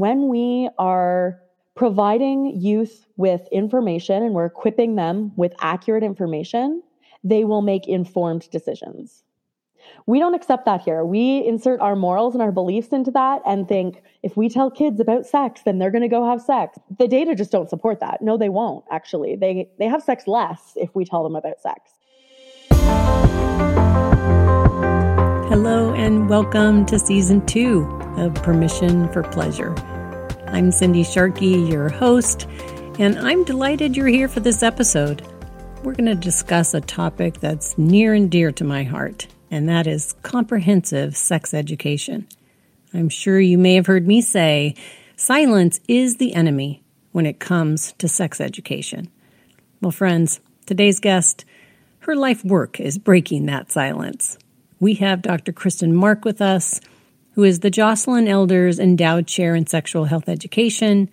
when we are providing youth with information and we're equipping them with accurate information, they will make informed decisions. We don't accept that here. We insert our morals and our beliefs into that and think if we tell kids about sex, then they're going to go have sex. The data just don't support that. No, they won't actually. They they have sex less if we tell them about sex. Hello and welcome to season 2 of Permission for Pleasure. I'm Cindy Sharkey, your host, and I'm delighted you're here for this episode. We're going to discuss a topic that's near and dear to my heart, and that is comprehensive sex education. I'm sure you may have heard me say silence is the enemy when it comes to sex education. Well, friends, today's guest, her life work is breaking that silence. We have Dr. Kristen Mark with us who is the Joycelyn Elders Endowed Chair in Sexual Health Education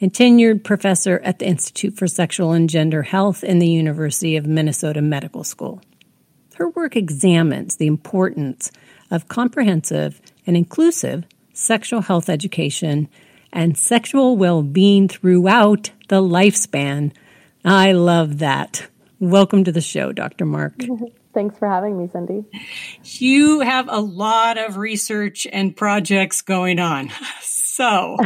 and tenured professor at the Institute for Sexual and Gender Health in the University of Minnesota Medical School. Her work examines the importance of comprehensive and inclusive sexual health education and sexual well being throughout the lifespan. I love that. Welcome to the show, Dr. Mark. Thanks for having me, Cindy. You have a lot of research and projects going on. So,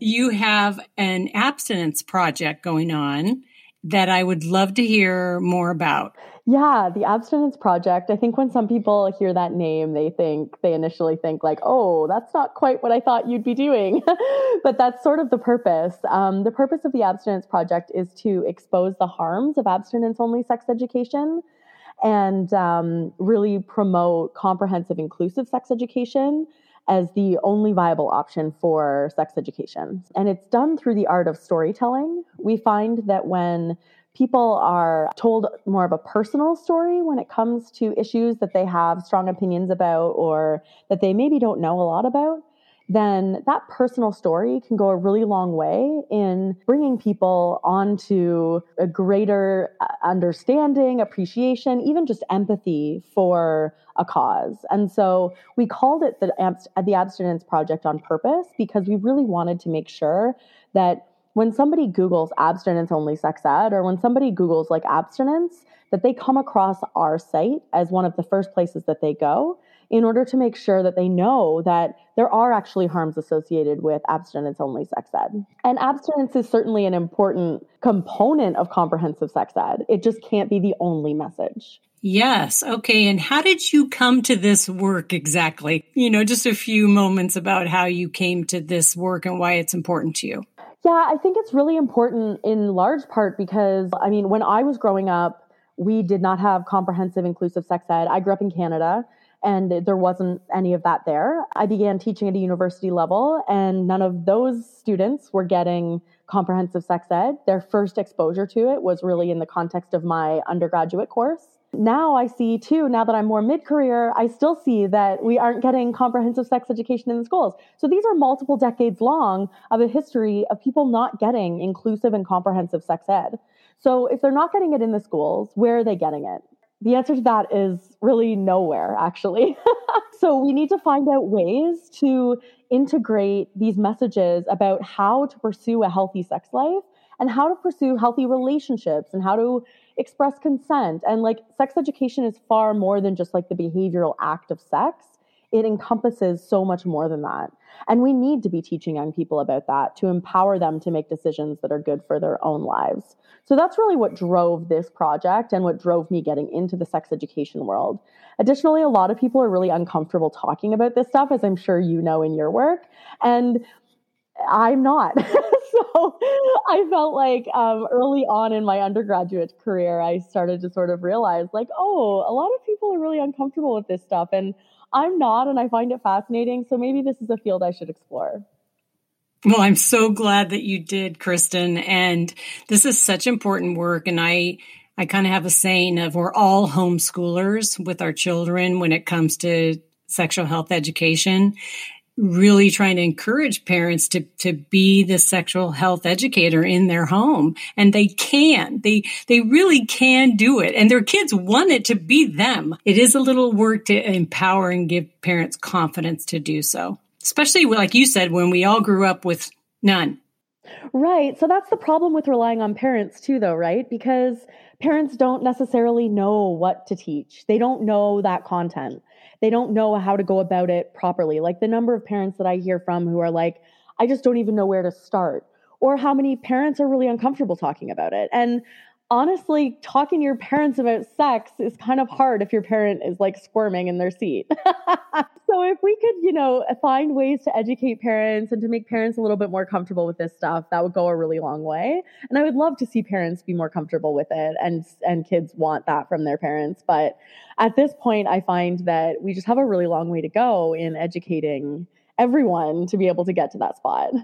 you have an abstinence project going on that I would love to hear more about. Yeah, the Abstinence Project. I think when some people hear that name, they think, they initially think, like, oh, that's not quite what I thought you'd be doing. but that's sort of the purpose. Um, the purpose of the Abstinence Project is to expose the harms of abstinence only sex education and um, really promote comprehensive, inclusive sex education as the only viable option for sex education. And it's done through the art of storytelling. We find that when people are told more of a personal story when it comes to issues that they have strong opinions about or that they maybe don't know a lot about, then that personal story can go a really long way in bringing people onto a greater uh, understanding, appreciation, even just empathy for a cause. And so we called it the, the Abstinence Project on purpose because we really wanted to make sure that when somebody Googles abstinence only sex ed or when somebody Googles like abstinence, that they come across our site as one of the first places that they go in order to make sure that they know that there are actually harms associated with abstinence only sex ed. And abstinence is certainly an important component of comprehensive sex ed. It just can't be the only message. Yes. Okay. And how did you come to this work exactly? You know, just a few moments about how you came to this work and why it's important to you. Yeah, I think it's really important in large part because, I mean, when I was growing up, we did not have comprehensive inclusive sex ed. I grew up in Canada and there wasn't any of that there. I began teaching at a university level, and none of those students were getting comprehensive sex ed. Their first exposure to it was really in the context of my undergraduate course. Now I see too, now that I'm more mid career, I still see that we aren't getting comprehensive sex education in the schools. So these are multiple decades long of a history of people not getting inclusive and comprehensive sex ed. So if they're not getting it in the schools, where are they getting it? The answer to that is really nowhere, actually. so we need to find out ways to integrate these messages about how to pursue a healthy sex life and how to pursue healthy relationships and how to express consent. And like sex education is far more than just like the behavioral act of sex it encompasses so much more than that. And we need to be teaching young people about that to empower them to make decisions that are good for their own lives. So that's really what drove this project and what drove me getting into the sex education world. Additionally, a lot of people are really uncomfortable talking about this stuff, as I'm sure you know in your work. And I'm not. so I felt like um, early on in my undergraduate career, I started to sort of realize, like, oh, a lot of people are really uncomfortable with this stuff. And I'm not, and I find it fascinating. So maybe this is a field I should explore. Well, I'm so glad that you did, Kristen. And this is such important work. And I, I kind of have a saying of we're all homeschoolers with our children when it comes to sexual health education really trying to encourage parents to to be the sexual health educator in their home and they can they they really can do it and their kids want it to be them it is a little work to empower and give parents confidence to do so especially like you said, when we all grew up with none. Right. So that's the problem with relying on parents too, though, right? Because parents don't necessarily know what to teach. They don't know that content. They don't know how to go about it properly. Like the number of parents that I hear from who are like, I just don't even know where to start. Or how many parents are really uncomfortable talking about it. And honestly, talking to your parents about sex is kind of hard if your parent is like squirming in their seat. so if we could, you know, find ways to educate parents and to make parents a little bit more comfortable with this stuff, that would go a really long way. And I would love to see parents be more comfortable with it and and kids want that from their parents, but at this point I find that we just have a really long way to go in educating everyone to be able to get to that spot.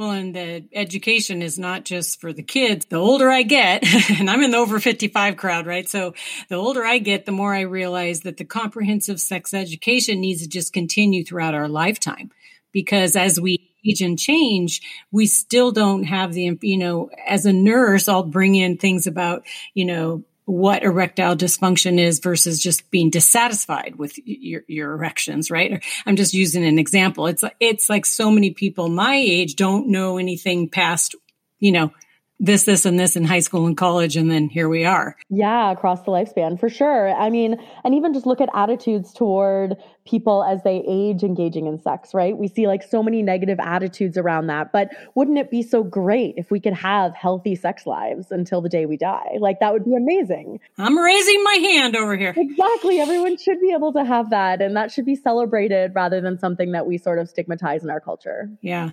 Well, and the education is not just for the kids. The older I get, and I'm in the over 55 crowd, right? So the older I get, the more I realize that the comprehensive sex education needs to just continue throughout our lifetime. Because as we age and change, we still don't have the, you know, as a nurse, I'll bring in things about, you know, what erectile dysfunction is versus just being dissatisfied with your, your erections, right? I'm just using an example. It's it's like so many people my age don't know anything past, you know, this, this, and this in high school and college, and then here we are. Yeah, across the lifespan for sure. I mean, and even just look at attitudes toward people as they age engaging in sex, right? We see like so many negative attitudes around that. But wouldn't it be so great if we could have healthy sex lives until the day we die? Like that would be amazing. I'm raising my hand over here. Exactly. Everyone should be able to have that, and that should be celebrated rather than something that we sort of stigmatize in our culture. Yeah.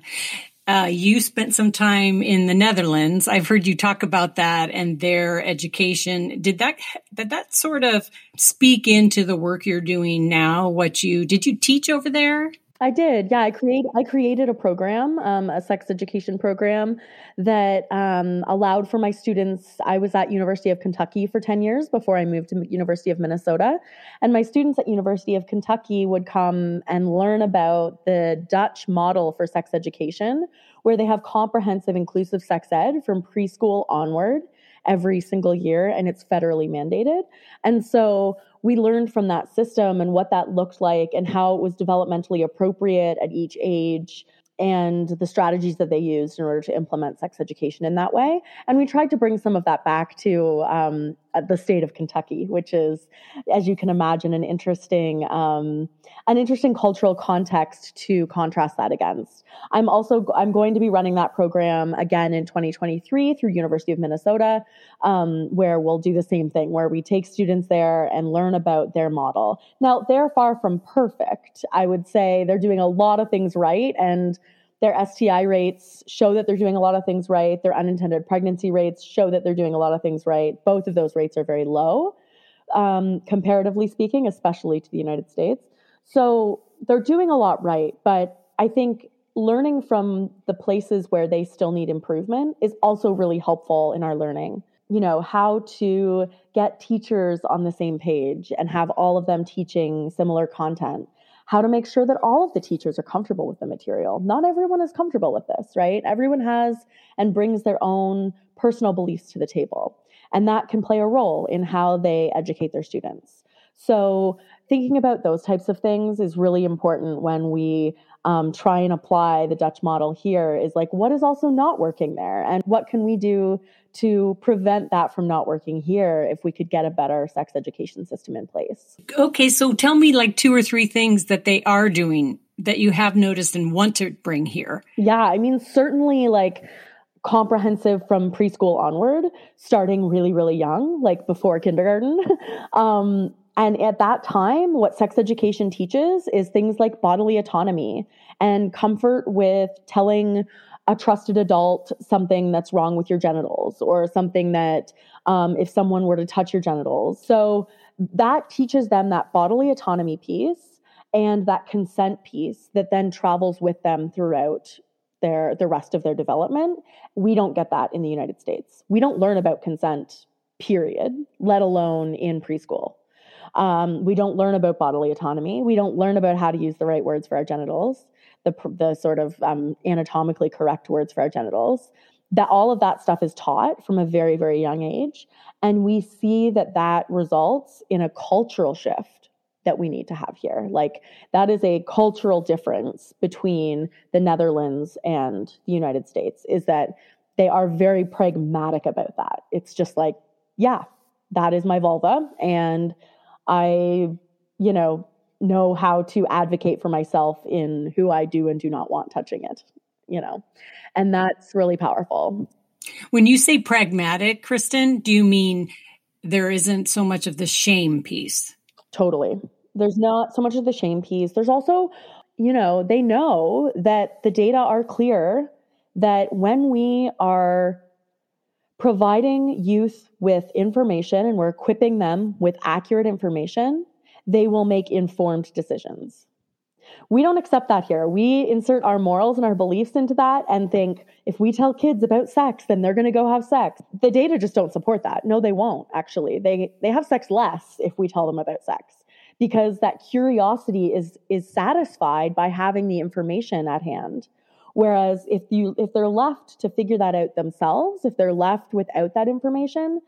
Uh, you spent some time in the Netherlands. I've heard you talk about that and their education. Did that did that sort of speak into the work you're doing now? What you did you teach over there? I did. Yeah, I create I created a program, um, a sex education program that um, allowed for my students. I was at University of Kentucky for ten years before I moved to University of Minnesota, and my students at University of Kentucky would come and learn about the Dutch model for sex education, where they have comprehensive inclusive sex ed from preschool onward every single year, and it's federally mandated. And so we learned from that system and what that looked like and how it was developmentally appropriate at each age and the strategies that they used in order to implement sex education in that way. And we tried to bring some of that back to um, the state of Kentucky, which is, as you can imagine, an interesting um, an interesting cultural context to contrast that against. I'm also I'm going to be running that program again in 2023 through University of Minnesota, um, where we'll do the same thing, where we take students there and learn about their model. Now they're far from perfect. I would say they're doing a lot of things right and their STI rates show that they're doing a lot of things right. Their unintended pregnancy rates show that they're doing a lot of things right. Both of those rates are very low, um, comparatively speaking, especially to the United States. So they're doing a lot right. But I think learning from the places where they still need improvement is also really helpful in our learning. You know, how to get teachers on the same page and have all of them teaching similar content how to make sure that all of the teachers are comfortable with the material. Not everyone is comfortable with this, right? Everyone has and brings their own personal beliefs to the table. And that can play a role in how they educate their students. So, thinking about those types of things is really important when we um, try and apply the Dutch model here is like, what is also not working there? And what can we do to prevent that from not working here if we could get a better sex education system in place? Okay, so tell me like two or three things that they are doing that you have noticed and want to bring here. Yeah, I mean, certainly like comprehensive from preschool onward, starting really, really young, like before kindergarten. um, and at that time, what sex education teaches is things like bodily autonomy and comfort with telling a trusted adult something that's wrong with your genitals or something that um, if someone were to touch your genitals. So that teaches them that bodily autonomy piece and that consent piece that then travels with them throughout their the rest of their development. We don't get that in the United States. We don't learn about consent, period, let alone in preschool. Um, we don't learn about bodily autonomy. We don't learn about how to use the right words for our genitals, the, the sort of um, anatomically correct words for our genitals. That all of that stuff is taught from a very, very young age. And we see that that results in a cultural shift that we need to have here. Like that is a cultural difference between the Netherlands and the United States is that they are very pragmatic about that. It's just like, yeah, that is my vulva and I, you know, know how to advocate for myself in who I do and do not want touching it, you know. And that's really powerful. When you say pragmatic, Kristen, do you mean there isn't so much of the shame piece? Totally. There's not so much of the shame piece. There's also, you know, they know that the data are clear that when we are providing youth with information and we're equipping them with accurate information, they will make informed decisions. We don't accept that here. We insert our morals and our beliefs into that and think if we tell kids about sex, then they're going to go have sex. The data just don't support that. No, they won't actually. They they have sex less if we tell them about sex because that curiosity is is satisfied by having the information at hand. Whereas if you if they're left to figure that out themselves, if they're left without that information,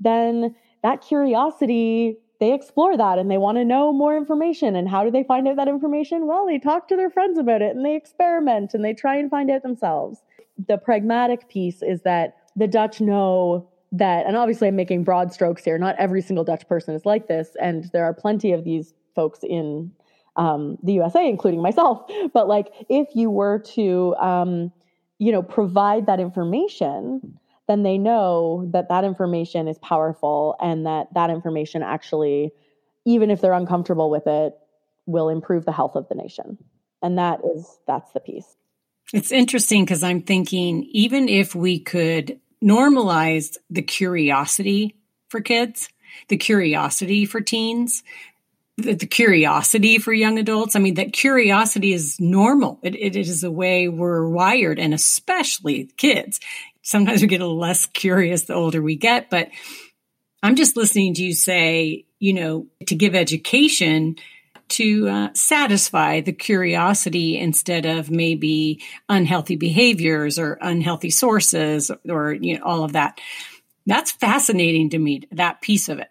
then that curiosity they explore that and they want to know more information. And how do they find out that information? Well, they talk to their friends about it and they experiment and they try and find out themselves. The pragmatic piece is that the Dutch know that, and obviously I'm making broad strokes here, not every single Dutch person is like this. And there are plenty of these folks in um, the USA, including myself. But like, if you were to, um, you know, provide that information, then they know that that information is powerful and that that information actually, even if they're uncomfortable with it, will improve the health of the nation. And that is, that's the piece. It's interesting because I'm thinking even if we could normalize the curiosity for kids, the curiosity for teens, the, the, curiosity for young adults. I mean, that curiosity is normal. It, it is a way we're wired, and especially kids sometimes we get a less curious the older we get, but I'm just listening to you say, you know, to give education to uh, satisfy the curiosity instead of maybe unhealthy behaviors or unhealthy sources or you know all of that. That's fascinating to me. That piece of it.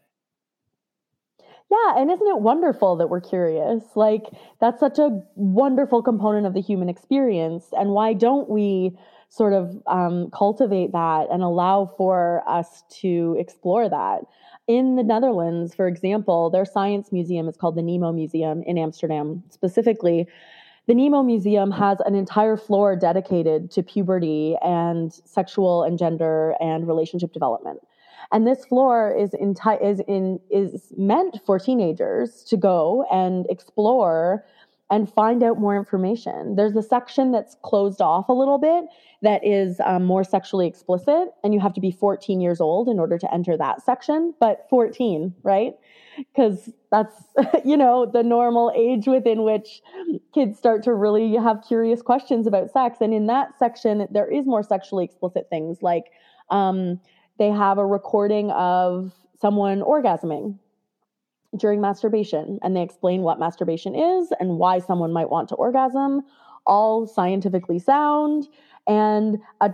Yeah, and isn't it wonderful that we're curious? Like that's such a wonderful component of the human experience. And why don't we sort of um, cultivate that and allow for us to explore that. In the Netherlands, for example, their science museum is called the Nemo Museum in Amsterdam specifically. The Nemo Museum has an entire floor dedicated to puberty and sexual and gender and relationship development. And this floor is in is in is meant for teenagers to go and explore and find out more information. There's a section that's closed off a little bit that is um, more sexually explicit, and you have to be 14 years old in order to enter that section, but 14, right? Because that's, you know, the normal age within which kids start to really have curious questions about sex. And in that section, there is more sexually explicit things like um, they have a recording of someone orgasming during masturbation and they explain what masturbation is and why someone might want to orgasm all scientifically sound and a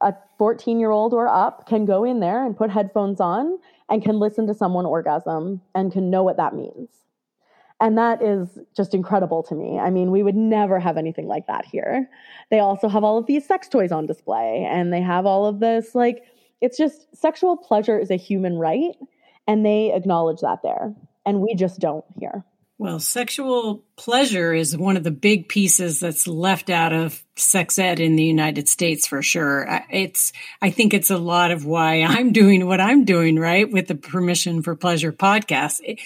a 14 year old or up can go in there and put headphones on and can listen to someone orgasm and can know what that means. And that is just incredible to me. I mean, we would never have anything like that here. They also have all of these sex toys on display and they have all of this, like, it's just sexual pleasure is a human right. And they acknowledge that there and we just don't here. Well, sexual pleasure is one of the big pieces that's left out of sex ed in the United States for sure. It's, I think it's a lot of why I'm doing what I'm doing, right? With the Permission for Pleasure podcast.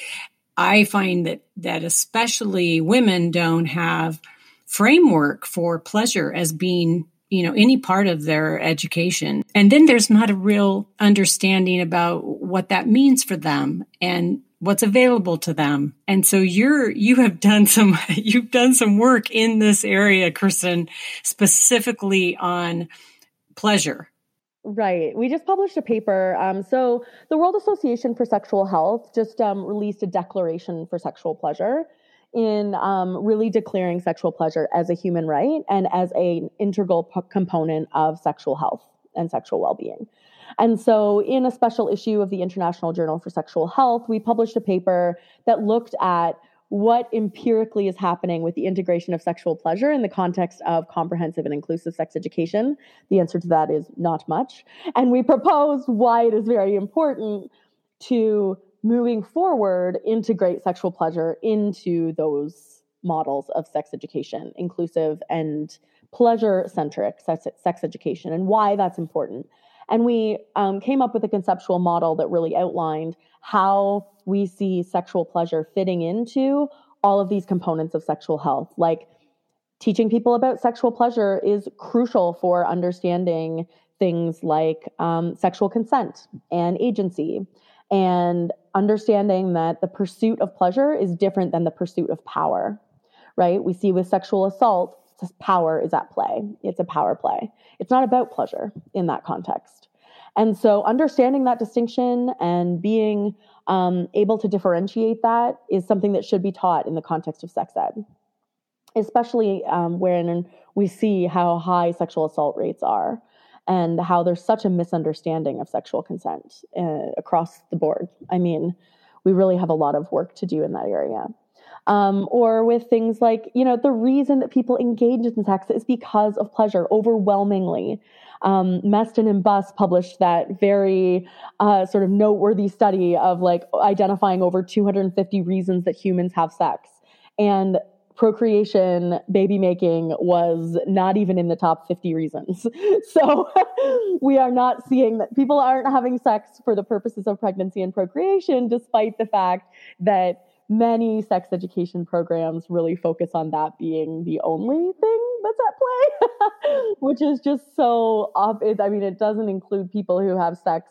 I find that, that especially women don't have framework for pleasure as being you know any part of their education and then there's not a real understanding about what that means for them and what's available to them. And so you're, you have done some, you've done some work in this area, Kristen, specifically on pleasure. Right. We just published a paper. Um, so the World Association for Sexual Health just um, released a declaration for sexual pleasure in um, really declaring sexual pleasure as a human right and as an integral p- component of sexual health and sexual well-being. And so, in a special issue of the International Journal for Sexual Health, we published a paper that looked at what empirically is happening with the integration of sexual pleasure in the context of comprehensive and inclusive sex education. The answer to that is not much. And we propose why it is very important to moving forward integrate sexual pleasure into those models of sex education, inclusive and pleasure centric sex, education, and why that's important. And we um, came up with a conceptual model that really outlined how we see sexual pleasure fitting into all of these components of sexual health. Like teaching people about sexual pleasure is crucial for understanding things like um, sexual consent and agency and understanding that the pursuit of pleasure is different than the pursuit of power, right? We see with sexual assault, power is at play. It's a power play. It's not about pleasure in that context. And so, understanding that distinction and being um, able to differentiate that is something that should be taught in the context of sex ed, especially um, when we see how high sexual assault rates are and how there's such a misunderstanding of sexual consent uh, across the board. I mean, we really have a lot of work to do in that area. Um, or with things like, you know, the reason that people engage in sex is because of pleasure, overwhelmingly. Um, Meston and Buss published that very uh, sort of noteworthy study of like identifying over 250 reasons that humans have sex. And procreation, baby making was not even in the top 50 reasons. So we are not seeing that people aren't having sex for the purposes of pregnancy and procreation, despite the fact that many sex education programs really focus on that being the only thing that's at play, which is just so off. I mean, it doesn't include people who have sex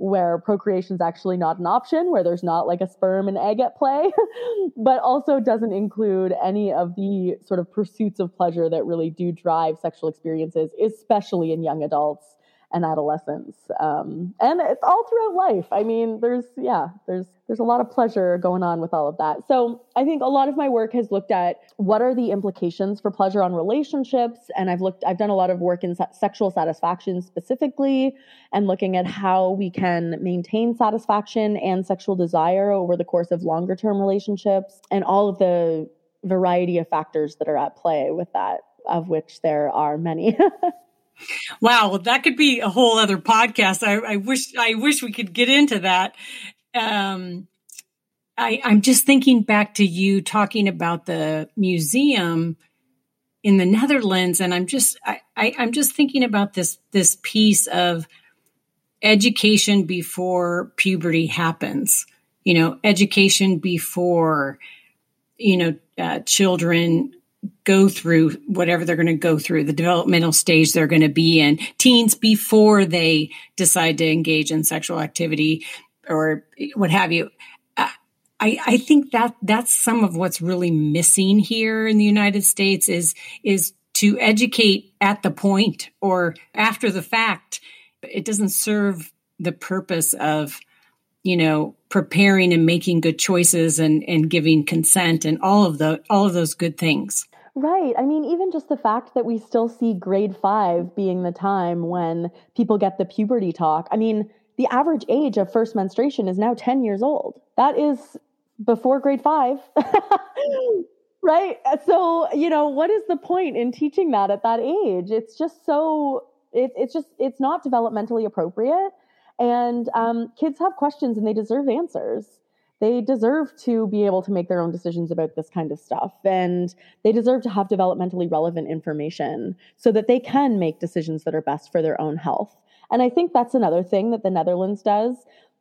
where procreation is actually not an option, where there's not like a sperm and egg at play, but also doesn't include any of the sort of pursuits of pleasure that really do drive sexual experiences, especially in young adults and adolescence. Um, and it's all throughout life. I mean there's yeah there's there's a lot of pleasure going on with all of that. So i think a lot of my work has looked at what are the implications for pleasure on relationships and i've looked i've done a lot of work in sexual satisfaction specifically and looking at how we can maintain satisfaction and sexual desire over the course of longer term relationships and all of the variety of factors that are at play with that of which there are many Wow, well, that could be a whole other podcast. I, I wish I wish we could get into that. Um, I, I'm just thinking back to you talking about the museum in the Netherlands, and I'm just I, I, I'm just thinking about this this piece of education before puberty happens. You know, education before you know uh, children go through whatever they're going to go through, the developmental stage they're going to be in, teens before they decide to engage in sexual activity or what have you. Uh, I, I think that that's some of what's really missing here in the United States is is to educate at the point or after the fact. It doesn't serve the purpose of you know preparing and making good choices and and giving consent and all of the all of those good things Right. I mean, even just the fact that we still see grade five being the time when people get the puberty talk. I mean, the average age of first menstruation is now 10 years old. That is before grade five. right. So, you know, what is the point in teaching that at that age? It's just so, it, it's just, it's not developmentally appropriate. And um, kids have questions and they deserve answers they deserve to be able to make their own decisions about this kind of stuff. And they deserve to have developmentally relevant information so that they can make decisions that are best for their own health. And I think that's another thing that the Netherlands does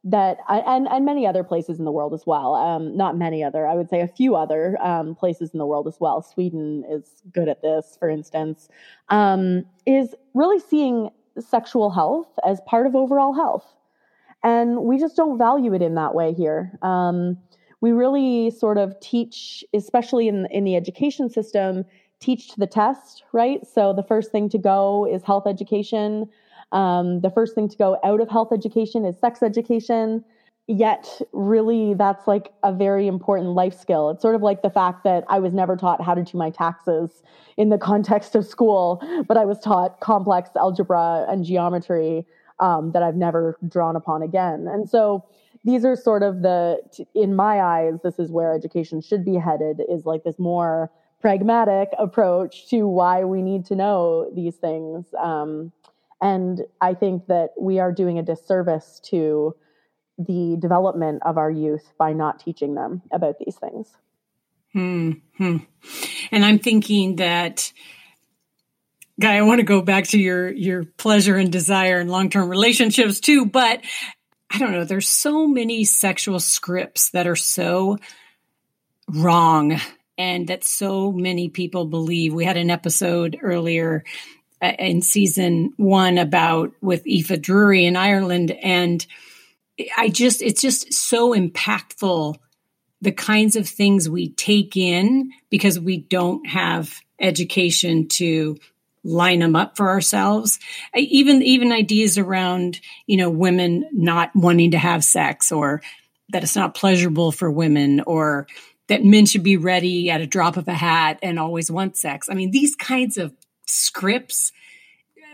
that and and many other places in the world as well um, not many other i would say a few other um, places in the world as well sweden is good at this for instance um, is really seeing sexual health as part of overall health and we just don't value it in that way here. Um, we really sort of teach, especially in, in the education system, teach to the test, right? So the first thing to go is health education. Um, the first thing to go out of health education is sex education. Yet, really, that's like a very important life skill. It's sort of like the fact that I was never taught how to do my taxes in the context of school, but I was taught complex algebra and geometry um, that I've never drawn upon again. And so, these are sort of the in my eyes this is where education should be headed is like this more pragmatic approach to why we need to know these things um, and i think that we are doing a disservice to the development of our youth by not teaching them about these things hmm, hmm. and i'm thinking that guy i want to go back to your your pleasure and desire and long-term relationships too but I don't know, there's so many sexual scripts that are so wrong and that so many people believe. We had an episode earlier uh, in season one about with Aoife Drury in Ireland. And I just, it's just so impactful the kinds of things we take in because we don't have education to line them up for ourselves. Even even ideas around you know women not wanting to have sex or that it's not pleasurable for women or that men should be ready at a drop of a hat and always want sex. I mean, these kinds of scripts,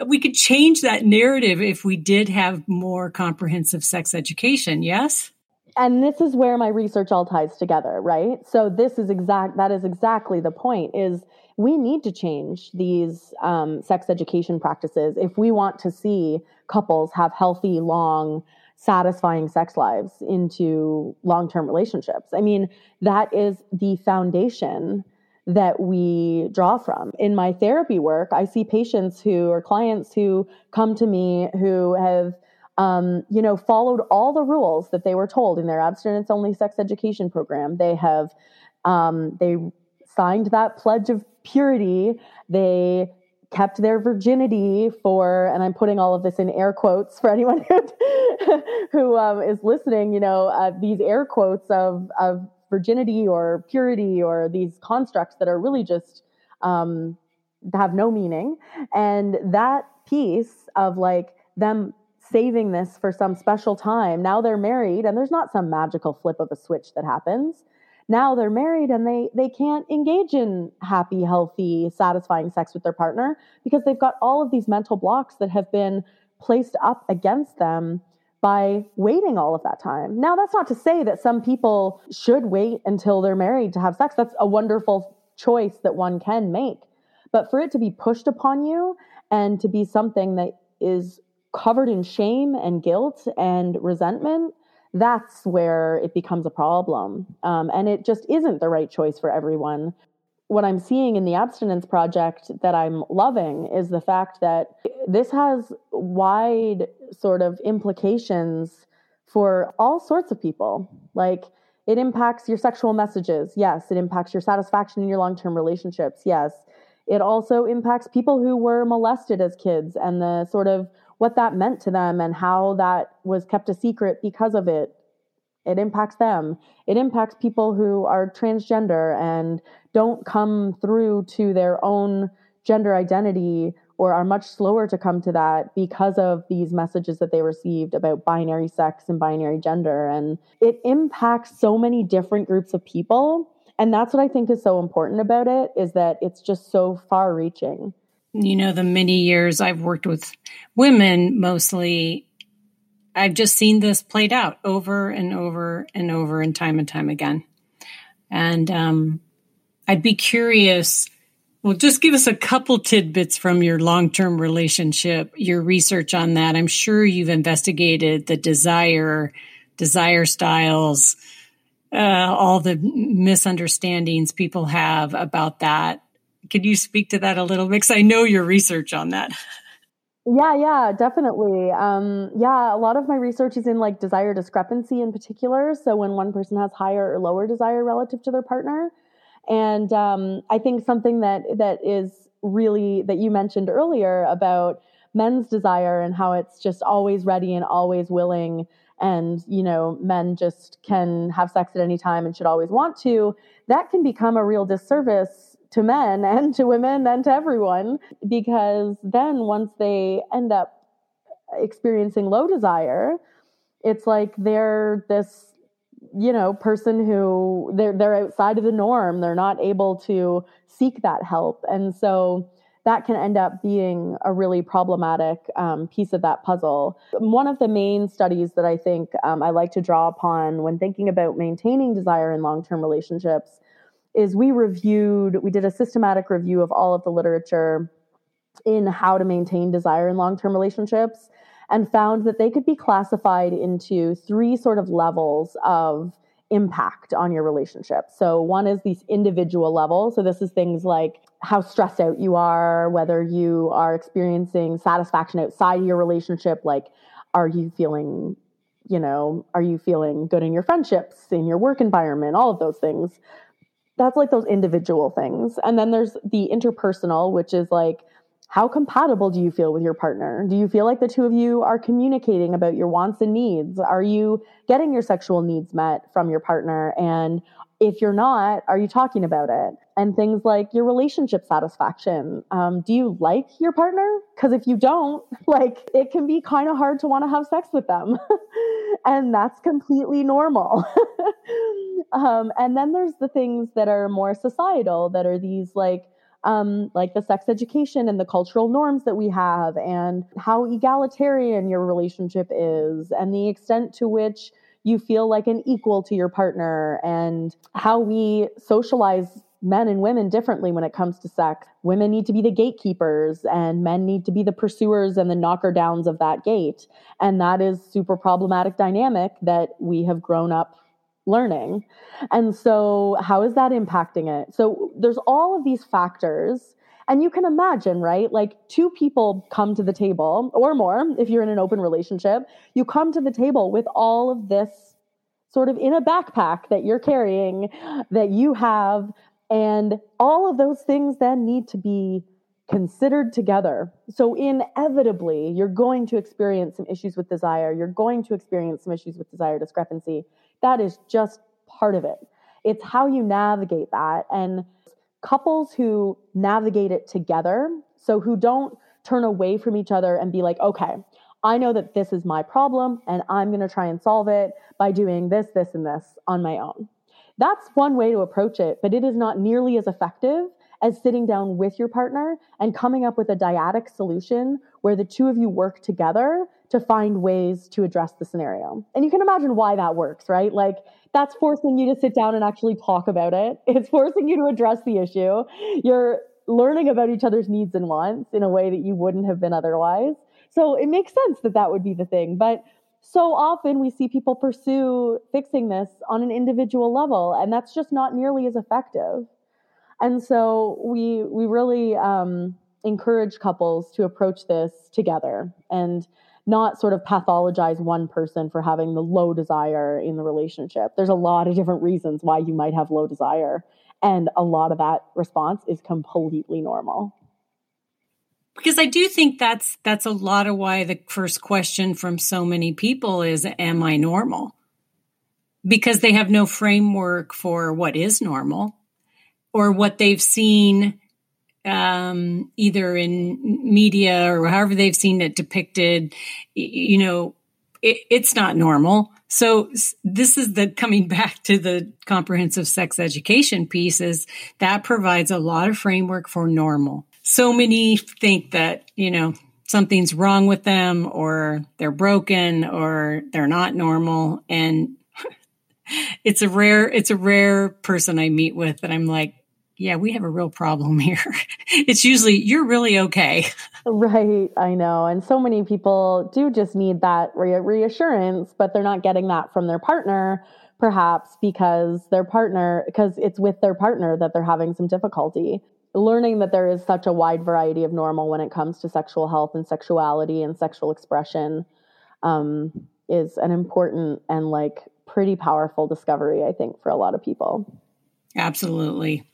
we could change that narrative if we did have more comprehensive sex education. Yes. And this is where my research all ties together, right? So this is exact. That is exactly the point. Is we need to change these um, sex education practices if we want to see couples have healthy, long, satisfying sex lives into long term relationships. I mean, that is the foundation that we draw from. In my therapy work, I see patients who or clients who come to me who have um, you know, followed all the rules that they were told in their abstinence only sex education program. They have um, they signed that pledge of purity. They kept their virginity for, and I'm putting all of this in air quotes for anyone who, who um, is listening, you know, uh, these air quotes of, of virginity or purity or these constructs that are really just um, have no meaning. And that piece of like them saving this for some special time, now they're married and there's not some magical flip of a switch that happens now they're married and they they can't engage in happy healthy satisfying sex with their partner because they've got all of these mental blocks that have been placed up against them by waiting all of that time. Now that's not to say that some people should wait until they're married to have sex. That's a wonderful choice that one can make. But for it to be pushed upon you and to be something that is covered in shame and guilt and resentment that's where it becomes a problem. Um, and it just isn't the right choice for everyone. What I'm seeing in the abstinence project that I'm loving is the fact that this has wide sort of implications for all sorts of people. Like, it impacts your sexual messages. Yes. It impacts your satisfaction in your long term relationships. Yes. It also impacts people who were molested as kids and the sort of what that meant to them and how that was kept a secret because of it. It impacts them. It impacts people who are transgender and don't come through to their own gender identity or are much slower to come to that because of these messages that they received about binary sex and binary gender. And it impacts so many different groups of people. And that's what I think is so important about it is that it's just so far reaching you know, the many years I've worked with women mostly, I've just seen this played out over and over and over and time and time again. And um, I'd be curious. Well, just give us a couple tidbits from your long term relationship, your research on that. I'm sure you've investigated the desire, desire styles, uh, all the misunderstandings people have about that could you speak to that a little bit? Because I know your research on that. Yeah, yeah, definitely. Um, yeah, a lot of my research is in like desire discrepancy in particular. So when one person has higher or lower desire relative to their partner, and um, I think something that that is really that you mentioned earlier about men's desire and how it's just always ready and always willing, and you know men just can have sex at any time and should always want to. That can become a real disservice to men and to women and to everyone because then once they end up experiencing low desire it's like they're this you know person who they're they're outside of the norm they're not able to seek that help and so that can end up being a really problematic um, piece of that puzzle. One of the main studies that I think um, I like to draw upon when thinking about maintaining desire in long term relationships is we reviewed, we did a systematic review of all of the literature in how to maintain desire in long term relationships and found that they could be classified into three sort of levels of impact on your relationship. So, one is these individual level. So, this is things like how stressed out you are, whether you are experiencing satisfaction outside your relationship, like are you feeling, you know, are you feeling good in your friendships, in your work environment, all of those things. That's like those individual things. And then there's the interpersonal, which is like, how compatible do you feel with your partner? Do you feel like the two of you are communicating about your wants and needs? Are you getting your sexual needs met from your partner? And if you're not, are you talking about it? And things like your relationship satisfaction. Um, do you like your partner? Because if you don't, like it can be kind of hard to want to have sex with them. and that's completely normal. um, and then there's the things that are more societal, that are these like, um, like the sex education and the cultural norms that we have, and how egalitarian your relationship is, and the extent to which you feel like an equal to your partner and how we socialize men and women differently when it comes to sex. Women need to be the gatekeepers and men need to be the pursuers and the knocker downs of that gate. And that is super problematic dynamic that we have grown up learning. And so how is that impacting it? So there's all of these factors and you can imagine, right? Like two people come to the table or more, if you're in an open relationship, you come to the table with all of this sort of in a backpack that you're carrying, that you have. And all of those things then need to be considered together. So, inevitably, you're going to experience some issues with desire. You're going to experience some issues with desire discrepancy. That is just part of it. It's how you navigate that. And couples who navigate it together, so who don't turn away from each other and be like, okay, I know that this is my problem and I'm going to try and solve it by doing this, this, and this on my own. That's one way to approach it, but it is not nearly as effective as sitting down with your partner and coming up with a dyadic solution where the two of you work together to find ways to address the scenario. And you can imagine why that works, right? Like that's forcing you to sit down and actually talk about it. It's forcing you to address the issue. You're learning about each other's needs and wants in a way that you wouldn't have been otherwise. So it makes sense that that would be the thing. But so often we see people pursue fixing this on an individual level, and that's just not nearly as effective. And so we we really um, encourage couples to approach this together and not sort of pathologize one person for having the low desire in the relationship. There's a lot of different reasons why you might have low desire. And a lot of that response is completely normal. Because I do think that's that's a lot of why the first question from so many people is am I normal? Because they have no framework for what is normal or what they've seen um, either in media or however they've seen it depicted, you know, it, it's not normal. So this is the coming back to the comprehensive sex education pieces that provides a lot of framework for normal. So many think that, you know, something's wrong with them or they're broken or they're not normal. And it's a rare, it's a rare person I meet with that I'm like, yeah, we have a real problem here. it's usually, you're really okay. Right. I know. And so many people do just need that re- reassurance, but they're not getting that from their partner, perhaps because their partner, because it's with their partner that they're having some difficulty. Learning that there is such a wide variety of normal when it comes to sexual health and sexuality and sexual expression um, is an important and like pretty powerful discovery, I think, for a lot of people. Absolutely.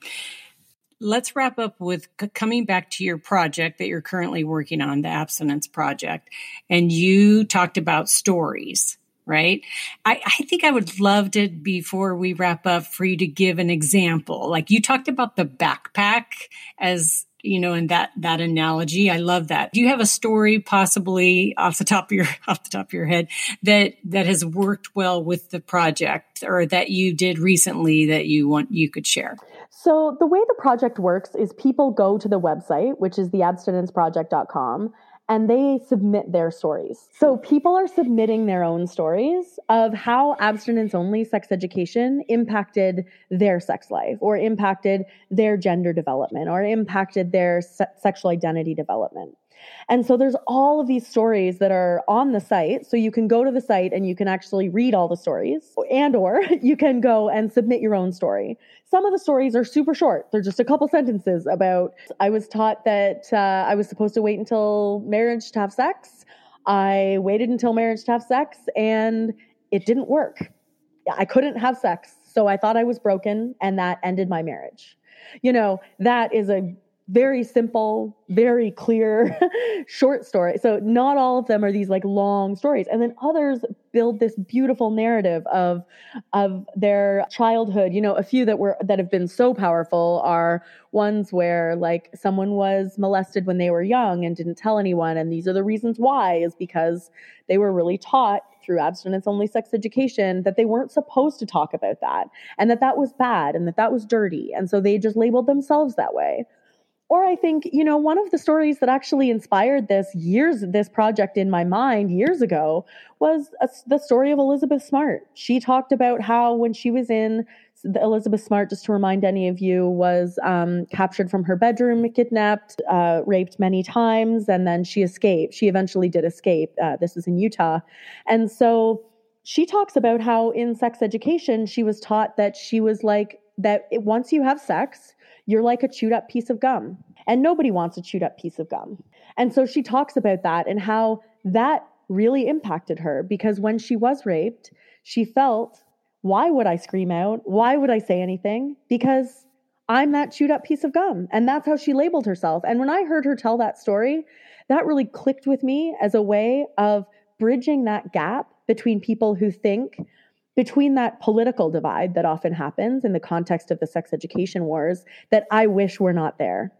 Let's wrap up with c- coming back to your project that you're currently working on, the Abstinence Project. And you talked about stories, right? I, I think I would love to, before we wrap up, for you to give an example. Like you talked about the backpack as you know, in that that analogy. I love that. Do you have a story possibly off the top of your off the top of your head that that has worked well with the project or that you did recently that you want you could share? So the way the project works is people go to the website, which is theabstinenceproject.com, and they submit their stories. So people are submitting their own stories of how abstinence only sex education impacted their sex life or impacted their gender development or impacted their se- sexual identity development. And so there's all of these stories that are on the site. So you can go to the site and you can actually read all the stories and or you can go and submit your own story. Some of the stories are super short. They're just a couple sentences about I was taught that uh, I was supposed to wait until marriage to have sex. I waited until marriage to have sex and it didn't work. I couldn't have sex. So I thought I was broken and that ended my marriage. You know, that is a very simple, very clear, short story. So not all of them are these like long stories. And then others build this beautiful narrative of of their childhood. You know, a few that were that have been so powerful are ones where like someone was molested when they were young and didn't tell anyone and these are the reasons why is because they were really taught through abstinence only sex education that they weren't supposed to talk about that and that that was bad and that that was dirty and so they just labeled themselves that way or I think, you know, one of the stories that actually inspired this years, this project in my mind years ago was a, the story of Elizabeth Smart. She talked about how when she was in Elizabeth Smart, just to remind any of you, was um, captured from her bedroom, kidnapped, uh, raped many times, and then she escaped. She eventually did escape. Uh, this is in Utah. And so she talks about how in sex education, she was taught that she was like, that once you have sex, you're like a chewed up piece of gum. And nobody wants a chewed up piece of gum. And so she talks about that and how that really impacted her because when she was raped, she felt, why would I scream out? Why would I say anything? Because I'm that chewed up piece of gum. And that's how she labeled herself. And when I heard her tell that story, that really clicked with me as a way of bridging that gap between people who think between that political divide that often happens in the context of the sex education wars that I wish were not there.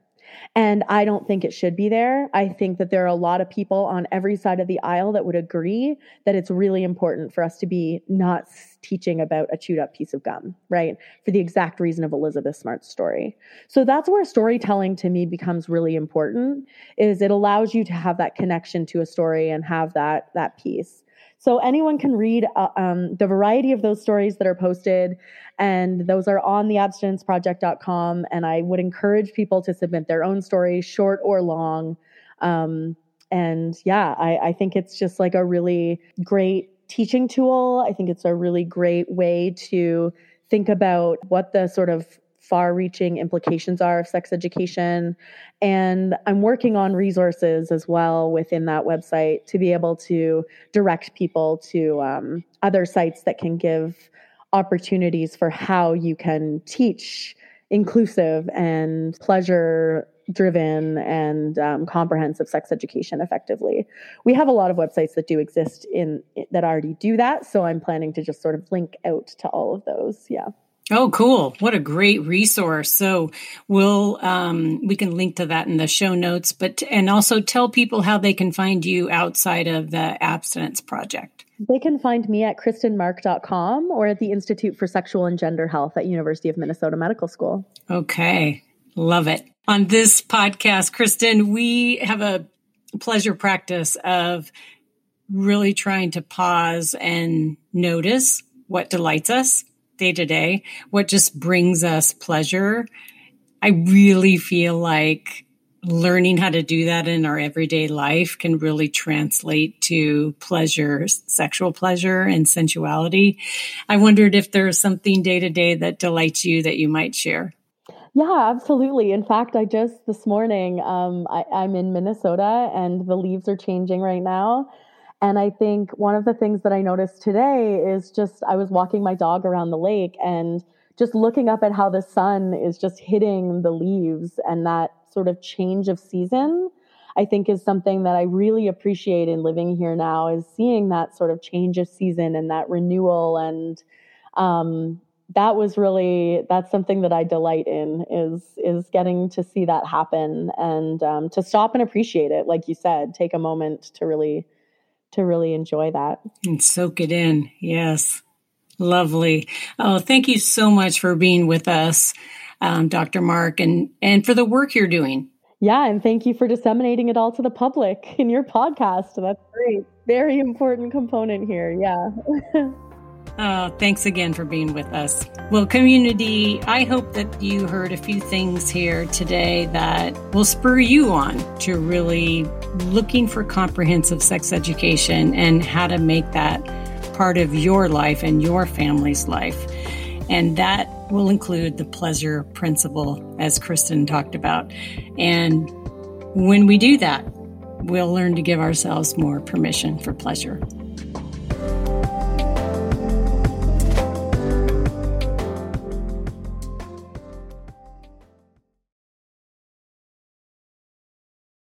And I don't think it should be there. I think that there are a lot of people on every side of the aisle that would agree that it's really important for us to be not teaching about a chewed up piece of gum, right? For the exact reason of Elizabeth Smart's story. So that's where storytelling to me becomes really important is it allows you to have that connection to a story and have that that piece. So anyone can read uh, um, the variety of those stories that are posted, and those are on the abstinenceproject.com. And I would encourage people to submit their own stories, short or long. Um, and yeah, I, I think it's just like a really great teaching tool. I think it's a really great way to think about what the sort of far reaching implications are of sex education. And I'm working on resources as well within that website to be able to direct people to um, other sites that can give opportunities for how you can teach inclusive and pleasure driven and um, comprehensive sex education effectively. We have a lot of websites that do exist in that already do that so i'm planning to just sort of link out to all of those. Yeah Oh, cool. What a great resource. So we'll, um, we can link to that in the show notes, but, and also tell people how they can find you outside of the abstinence project. They can find me at kristenmark.com or at the Institute for Sexual and Gender Health at University of Minnesota Medical School. Okay. Love it. On this podcast, Kristen, we have a pleasure practice of really trying to pause and notice what delights us day to day, what just brings us pleasure. I really feel like learning how to do that in our everyday life can really translate to pleasure, sexual pleasure and sensuality. I wondered if there's something day to day that delights you that you might share. Yeah, absolutely. In fact, I just this morning, um, I, I'm in Minnesota and the leaves are changing right now. And I think one of the things that I noticed today is just I was walking my dog around the lake and just looking up at how the sun is just hitting the leaves and that sort of change of season. I think is something that I really appreciate in living here now is seeing that sort of change of season and that renewal and um, that was really that's something that I delight in is is getting to see that happen and um, to stop and appreciate it like you said take a moment to really to really enjoy that and soak it in. Yes. Lovely. Oh, thank you so much for being with us. um, Dr. Mark, and, and for the work you're doing. Yeah, and thank you for disseminating it all to the public in your podcast. That's great. Very important component here. Yeah. Oh, thanks again for being with us. Well, community, I hope that you heard a few things here today that will spur you on to really looking for comprehensive sex education and how to make that part of your life and your family's life. And that will include the pleasure principle, as Kristen talked about. And when we do that, we'll learn to give ourselves more permission for pleasure.